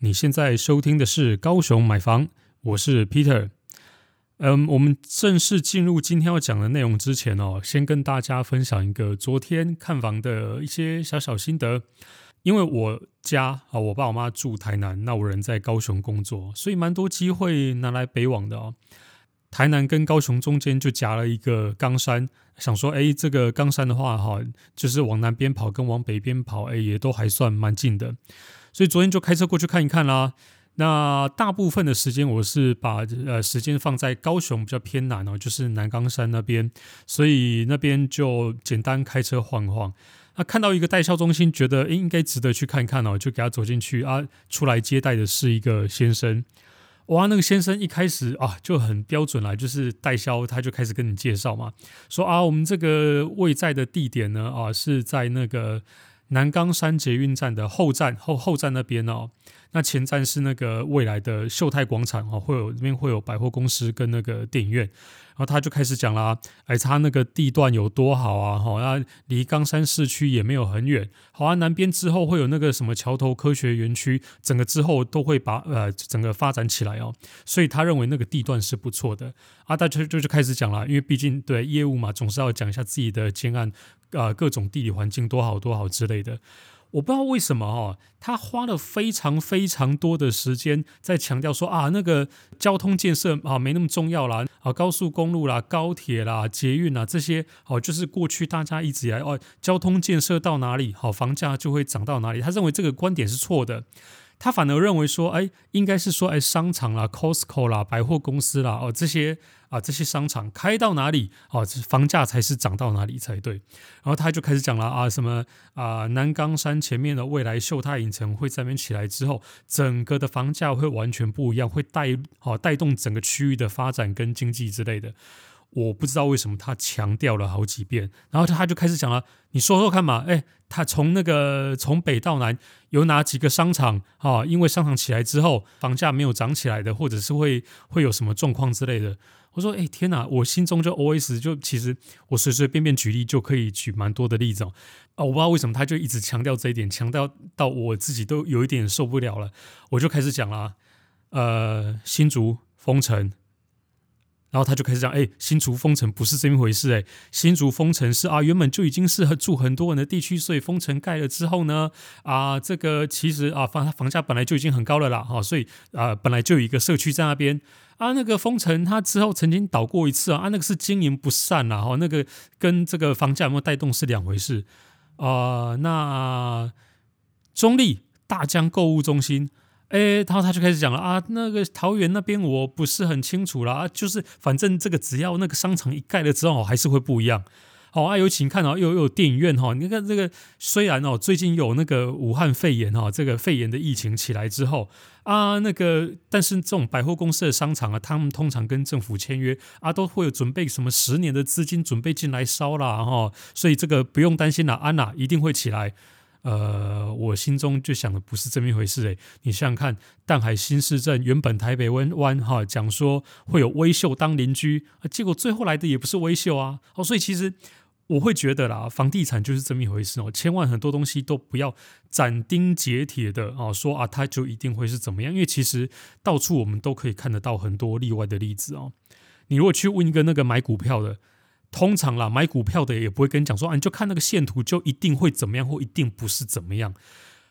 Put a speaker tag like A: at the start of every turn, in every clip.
A: 你现在收听的是高雄买房，我是 Peter。嗯，我们正式进入今天要讲的内容之前哦，先跟大家分享一个昨天看房的一些小小心得。因为我家啊，我爸我妈住台南，那我人在高雄工作，所以蛮多机会拿来北往的哦。台南跟高雄中间就夹了一个冈山，想说，哎，这个冈山的话，哈，就是往南边跑跟往北边跑，哎，也都还算蛮近的。所以昨天就开车过去看一看啦。那大部分的时间我是把呃时间放在高雄比较偏南哦，就是南冈山那边，所以那边就简单开车晃晃。那看到一个代销中心，觉得应该值得去看看哦，就给他走进去啊。出来接待的是一个先生，哇，那个先生一开始啊就很标准啦，就是代销他就开始跟你介绍嘛，说啊我们这个位在的地点呢啊是在那个。南冈山捷运站的后站后后站那边哦，那前站是那个未来的秀泰广场哦，会有那边会有百货公司跟那个电影院，然后他就开始讲啦，哎，他那个地段有多好啊，哈，那离冈山市区也没有很远，好啊，南边之后会有那个什么桥头科学园区，整个之后都会把呃整个发展起来哦，所以他认为那个地段是不错的。啊，大家就就开始讲了，因为毕竟对业务嘛，总是要讲一下自己的建案。啊，各种地理环境多好多好之类的，我不知道为什么哦，他花了非常非常多的时间在强调说啊，那个交通建设啊没那么重要啦，啊高速公路啦、高铁啦、捷运啦这些哦，就是过去大家一直以来哦，交通建设到哪里，好房价就会涨到哪里。他认为这个观点是错的。他反而认为说，哎，应该是说，哎，商场啦、Costco 啦、百货公司啦，哦，这些啊，这些商场开到哪里，哦，房价才是涨到哪里才对。然后他就开始讲了啊，什么啊，南冈山前面的未来秀泰影城会在那边起来之后，整个的房价会完全不一样，会带哦带动整个区域的发展跟经济之类的。我不知道为什么他强调了好几遍，然后他就开始讲了，你说说看嘛，哎，他从那个从北到南有哪几个商场啊？因为商场起来之后房价没有涨起来的，或者是会会有什么状况之类的。我说，哎，天哪，我心中就 OS 就其实我随随便便举例就可以举蛮多的例子哦。啊，我不知道为什么他就一直强调这一点，强调到我自己都有一点受不了了。我就开始讲了，呃，新竹丰城。然后他就开始讲，哎，新竹风城不是这么回事，哎，新竹风城是啊，原本就已经适合住很多人的地区，所以封城盖了之后呢，啊，这个其实啊房房价本来就已经很高了啦，哈，所以啊本来就有一个社区在那边，啊，那个封城它之后曾经倒过一次啊，啊，那个是经营不善啦，哈，那个跟这个房价有没有带动是两回事，啊，那中立大江购物中心。哎，然后他就开始讲了啊，那个桃园那边我不是很清楚啦，就是反正这个只要那个商场一盖了之后，还是会不一样。好啊，有请看到又有电影院哈，你看这个虽然哦最近有那个武汉肺炎哈，这个肺炎的疫情起来之后啊，那个但是这种百货公司的商场啊，他们通常跟政府签约啊，都会有准备什么十年的资金准备进来烧啦哈，所以这个不用担心啦，安娜一定会起来。呃，我心中就想的不是这么一回事诶，你想想看，淡海新市镇原本台北湾湾哈讲说会有威秀当邻居，啊结果最后来的也不是威秀啊。哦，所以其实我会觉得啦，房地产就是这么一回事哦，千万很多东西都不要斩钉截铁的哦说啊，它就一定会是怎么样，因为其实到处我们都可以看得到很多例外的例子哦。你如果去问一个那个买股票的。通常啦，买股票的也不会跟你讲说啊，你就看那个线图就一定会怎么样，或一定不是怎么样。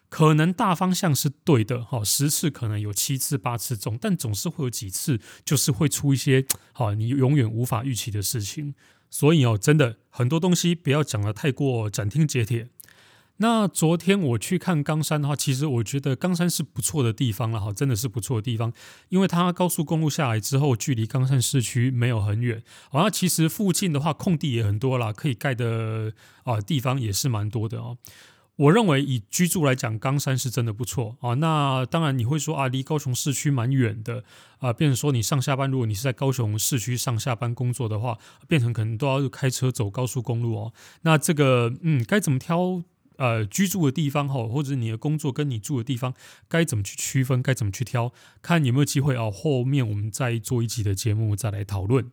A: 可能大方向是对的，哈，十次可能有七次八次中，但总是会有几次就是会出一些好你永远无法预期的事情。所以哦，真的很多东西不要讲的太过斩钉截铁。那昨天我去看冈山的话，其实我觉得冈山是不错的地方了哈，真的是不错的地方，因为它高速公路下来之后，距离冈山市区没有很远，好像其实附近的话空地也很多啦，可以盖的啊地方也是蛮多的哦。我认为以居住来讲，冈山是真的不错啊。那当然你会说啊，离高雄市区蛮远的啊，变成说你上下班，如果你是在高雄市区上下班工作的话，变成可能都要开车走高速公路哦。那这个嗯，该怎么挑？呃，居住的地方哈，或者你的工作跟你住的地方，该怎么去区分？该怎么去挑？看有没有机会啊？后面我们再做一集的节目，再来讨论。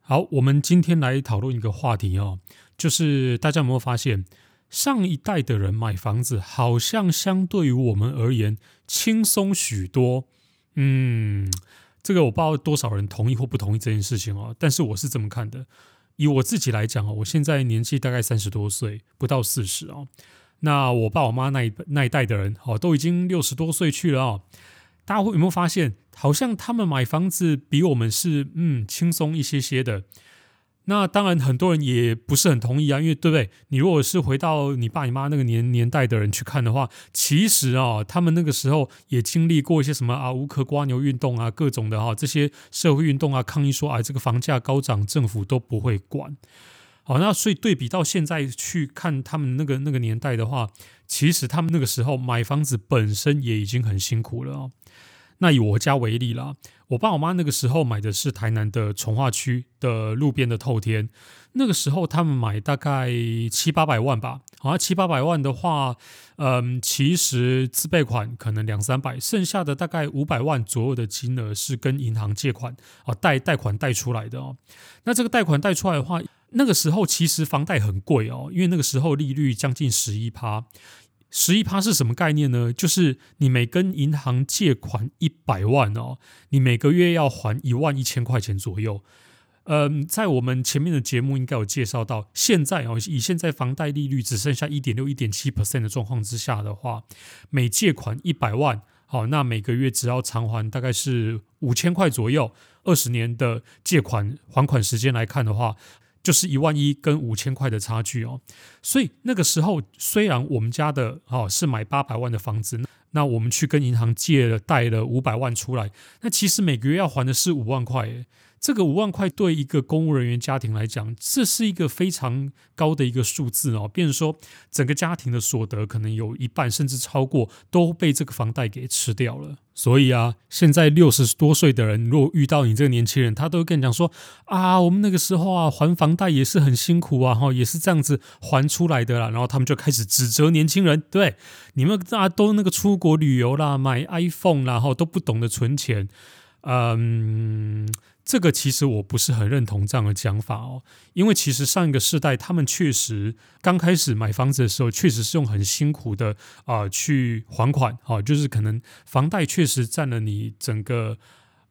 A: 好，我们今天来讨论一个话题哦，就是大家有没有发现，上一代的人买房子好像相对于我们而言轻松许多。嗯，这个我不知道多少人同意或不同意这件事情哦，但是我是这么看的。以我自己来讲哦，我现在年纪大概三十多岁，不到四十哦。那我爸我妈那一那一代的人哦，都已经六十多岁去了哦。大家会有没有发现，好像他们买房子比我们是嗯轻松一些些的？那当然，很多人也不是很同意啊，因为对不对？你如果是回到你爸你妈那个年年代的人去看的话，其实啊，他们那个时候也经历过一些什么啊，无壳蜗牛运动啊，各种的哈、这些社会运动啊，抗议说啊，这个房价高涨，政府都不会管。好，那所以对比到现在去看他们那个那个年代的话，其实他们那个时候买房子本身也已经很辛苦了。那以我家为例啦，我爸我妈那个时候买的是台南的重划区的路边的透天，那个时候他们买大概七八百万吧，好像七八百万的话，嗯，其实自备款可能两三百，剩下的大概五百万左右的金额是跟银行借款啊贷贷款贷出来的哦。那这个贷款贷出来的话，那个时候其实房贷很贵哦，因为那个时候利率将近十一趴。十一趴是什么概念呢？就是你每跟银行借款一百万哦，你每个月要还一万一千块钱左右。嗯，在我们前面的节目应该有介绍到，现在哦，以现在房贷利率只剩下一点六、一点七 percent 的状况之下的话，每借款一百万，好，那每个月只要偿还大概是五千块左右。二十年的借款还款时间来看的话。就是一万一跟五千块的差距哦，所以那个时候虽然我们家的哦是买八百万的房子，那我们去跟银行借了贷了五百万出来，那其实每个月要还的是五万块。这个五万块对一个公务人员家庭来讲，这是一个非常高的一个数字哦。变成说，整个家庭的所得可能有一半甚至超过都被这个房贷给吃掉了。所以啊，现在六十多岁的人，如果遇到你这个年轻人，他都会跟你讲说啊，我们那个时候啊还房贷也是很辛苦啊，哈，也是这样子还出来的啦。然后他们就开始指责年轻人，对，你们啊都那个出国旅游啦，买 iPhone 啦，然后都不懂得存钱，嗯。这个其实我不是很认同这样的讲法哦，因为其实上一个世代他们确实刚开始买房子的时候，确实是用很辛苦的啊、去还款，哈、哦，就是可能房贷确实占了你整个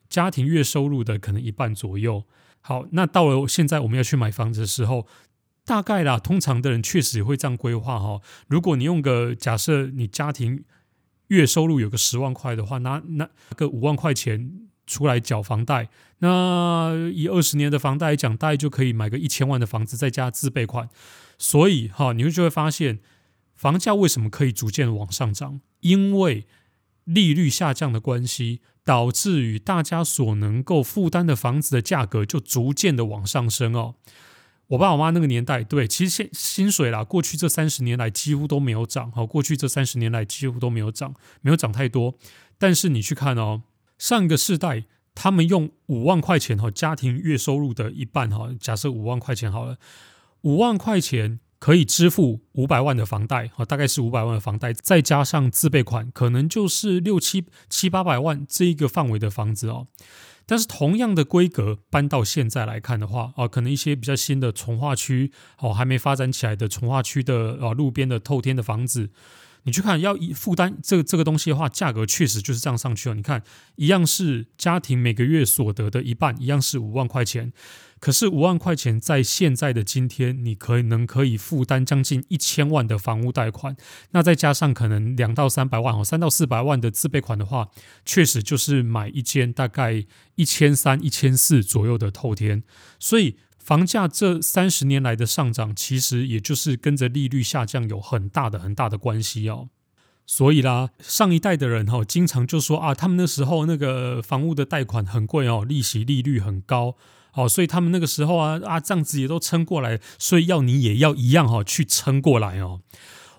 A: 家庭月收入的可能一半左右。好，那到了现在我们要去买房子的时候，大概啦，通常的人确实也会这样规划哈、哦。如果你用个假设，你家庭月收入有个十万块的话，拿拿个五万块钱。出来缴房贷，那以二十年的房贷来讲，大概就可以买个一千万的房子，再加自备款。所以哈，你会就会发现，房价为什么可以逐渐往上涨？因为利率下降的关系，导致于大家所能够负担的房子的价格就逐渐的往上升哦。我爸我妈那个年代，对，其实薪薪水啦，过去这三十年来几乎都没有涨。好，过去这三十年来几乎都没有涨，没有涨太多。但是你去看哦。上个世代，他们用五万块钱哈，家庭月收入的一半哈，假设五万块钱好了，五万块钱可以支付五百万的房贷哈，大概是五百万的房贷，再加上自备款，可能就是六七七八百万这一个范围的房子哦。但是同样的规格搬到现在来看的话啊，可能一些比较新的从化区哦，还没发展起来的从化区的啊，路边的透天的房子。你去看要以负担这个这个东西的话，价格确实就是这样上去了。你看，一样是家庭每个月所得的一半，一样是五万块钱。可是五万块钱在现在的今天，你可以能可以负担将近一千万的房屋贷款。那再加上可能两到三百万哦，三到四百万的自备款的话，确实就是买一间大概一千三、一千四左右的透天。所以。房价这三十年来的上涨，其实也就是跟着利率下降有很大的很大的关系哦。所以啦，上一代的人哈，经常就说啊，他们那时候那个房屋的贷款很贵哦，利息利率很高哦，所以他们那个时候啊啊，这样子也都撑过来，所以要你也要一样哈，去撑过来哦。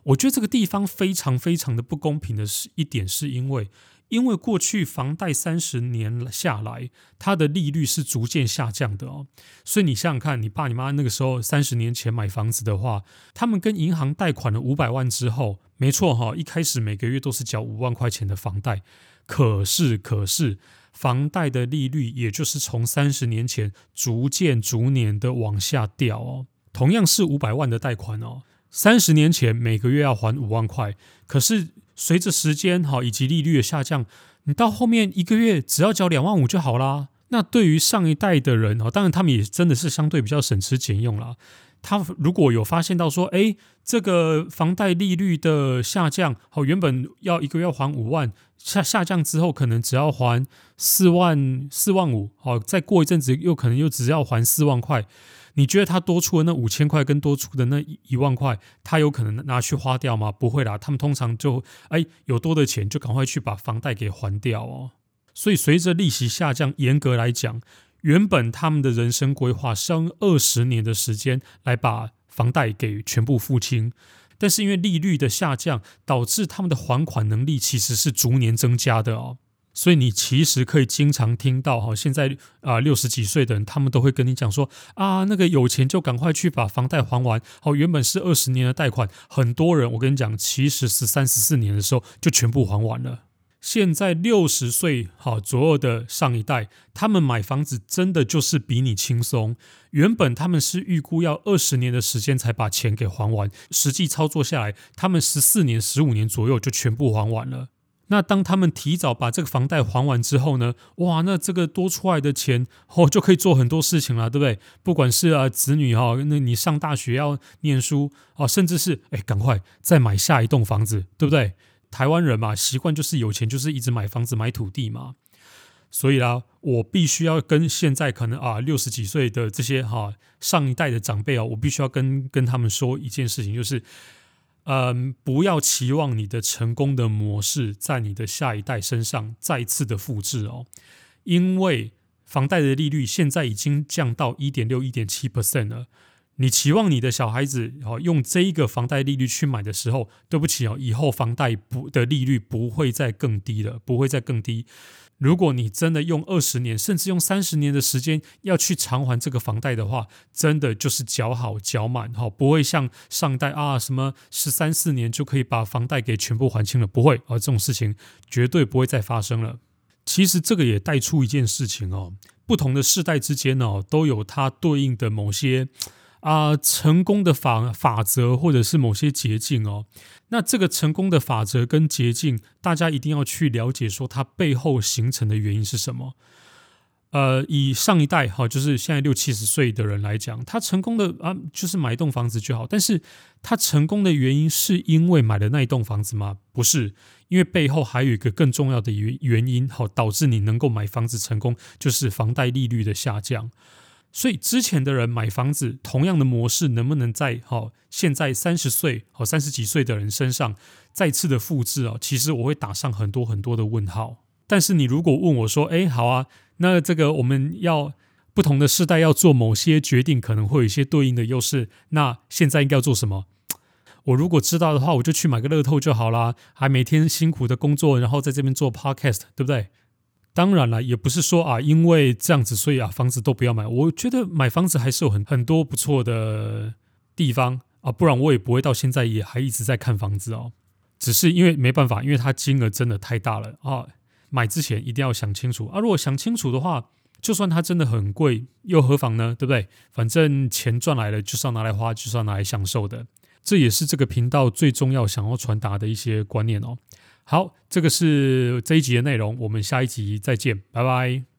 A: 我觉得这个地方非常非常的不公平的是一点，是因为。因为过去房贷三十年下来，它的利率是逐渐下降的哦，所以你想想看，你爸你妈那个时候三十年前买房子的话，他们跟银行贷款了五百万之后，没错哈，一开始每个月都是缴五万块钱的房贷，可是可是房贷的利率也就是从三十年前逐渐逐年的往下掉哦，同样是五百万的贷款哦。三十年前每个月要还五万块，可是随着时间哈以及利率的下降，你到后面一个月只要缴两万五就好啦。那对于上一代的人，当然他们也真的是相对比较省吃俭用啦。他如果有发现到说，哎，这个房贷利率的下降，好，原本要一个月还五万，下下降之后，可能只要还四万四万五，好，再过一阵子又可能又只要还四万块。你觉得他多出的那五千块跟多出的那一万块，他有可能拿去花掉吗？不会啦，他们通常就哎有多的钱就赶快去把房贷给还掉哦。所以，随着利息下降，严格来讲，原本他们的人生规划是要用二十年的时间来把房贷给全部付清。但是，因为利率的下降，导致他们的还款能力其实是逐年增加的哦。所以，你其实可以经常听到哈，现在啊六十几岁的人，他们都会跟你讲说啊，那个有钱就赶快去把房贷还完。好，原本是二十年的贷款，很多人我跟你讲，其实十三、十四年的时候就全部还完了。现在六十岁好左右的上一代，他们买房子真的就是比你轻松。原本他们是预估要二十年的时间才把钱给还完，实际操作下来，他们十四年、十五年左右就全部还完了。那当他们提早把这个房贷还完之后呢？哇，那这个多出来的钱哦，就可以做很多事情了，对不对？不管是啊子女哈，那你上大学要念书啊，甚至是哎，赶快再买下一栋房子，对不对？台湾人嘛，习惯就是有钱就是一直买房子买土地嘛，所以啦，我必须要跟现在可能啊六十几岁的这些哈上一代的长辈哦，我必须要跟跟他们说一件事情，就是嗯，不要期望你的成功的模式在你的下一代身上再次的复制哦，因为房贷的利率现在已经降到一点六、一点七 percent 了。你期望你的小孩子哦用这一个房贷利率去买的时候，对不起哦，以后房贷不的利率不会再更低了，不会再更低。如果你真的用二十年，甚至用三十年的时间要去偿还这个房贷的话，真的就是缴好缴满哈，不会像上代啊什么十三四年就可以把房贷给全部还清了，不会啊，这种事情绝对不会再发生了。其实这个也带出一件事情哦，不同的世代之间哦，都有它对应的某些。啊、成功的法法则或者是某些捷径哦，那这个成功的法则跟捷径，大家一定要去了解，说它背后形成的原因是什么。呃，以上一代哈，就是现在六七十岁的人来讲，他成功的啊，就是买一栋房子就好。但是他成功的原因是因为买了那一栋房子吗？不是，因为背后还有一个更重要的原原因，好，导致你能够买房子成功，就是房贷利率的下降。所以之前的人买房子，同样的模式能不能在好现在三十岁好三十几岁的人身上再次的复制啊？其实我会打上很多很多的问号。但是你如果问我说，哎，好啊，那这个我们要不同的世代要做某些决定，可能会有一些对应的优势。那现在应该要做什么？我如果知道的话，我就去买个乐透就好啦，还每天辛苦的工作，然后在这边做 podcast，对不对？当然了，也不是说啊，因为这样子，所以啊，房子都不要买。我觉得买房子还是有很很多不错的地方啊，不然我也不会到现在也还一直在看房子哦。只是因为没办法，因为它金额真的太大了啊。买之前一定要想清楚啊。如果想清楚的话，就算它真的很贵，又何妨呢？对不对？反正钱赚来了就是要拿来花，就是要拿来享受的。这也是这个频道最重要想要传达的一些观念哦。好，这个是这一集的内容，我们下一集再见，拜拜。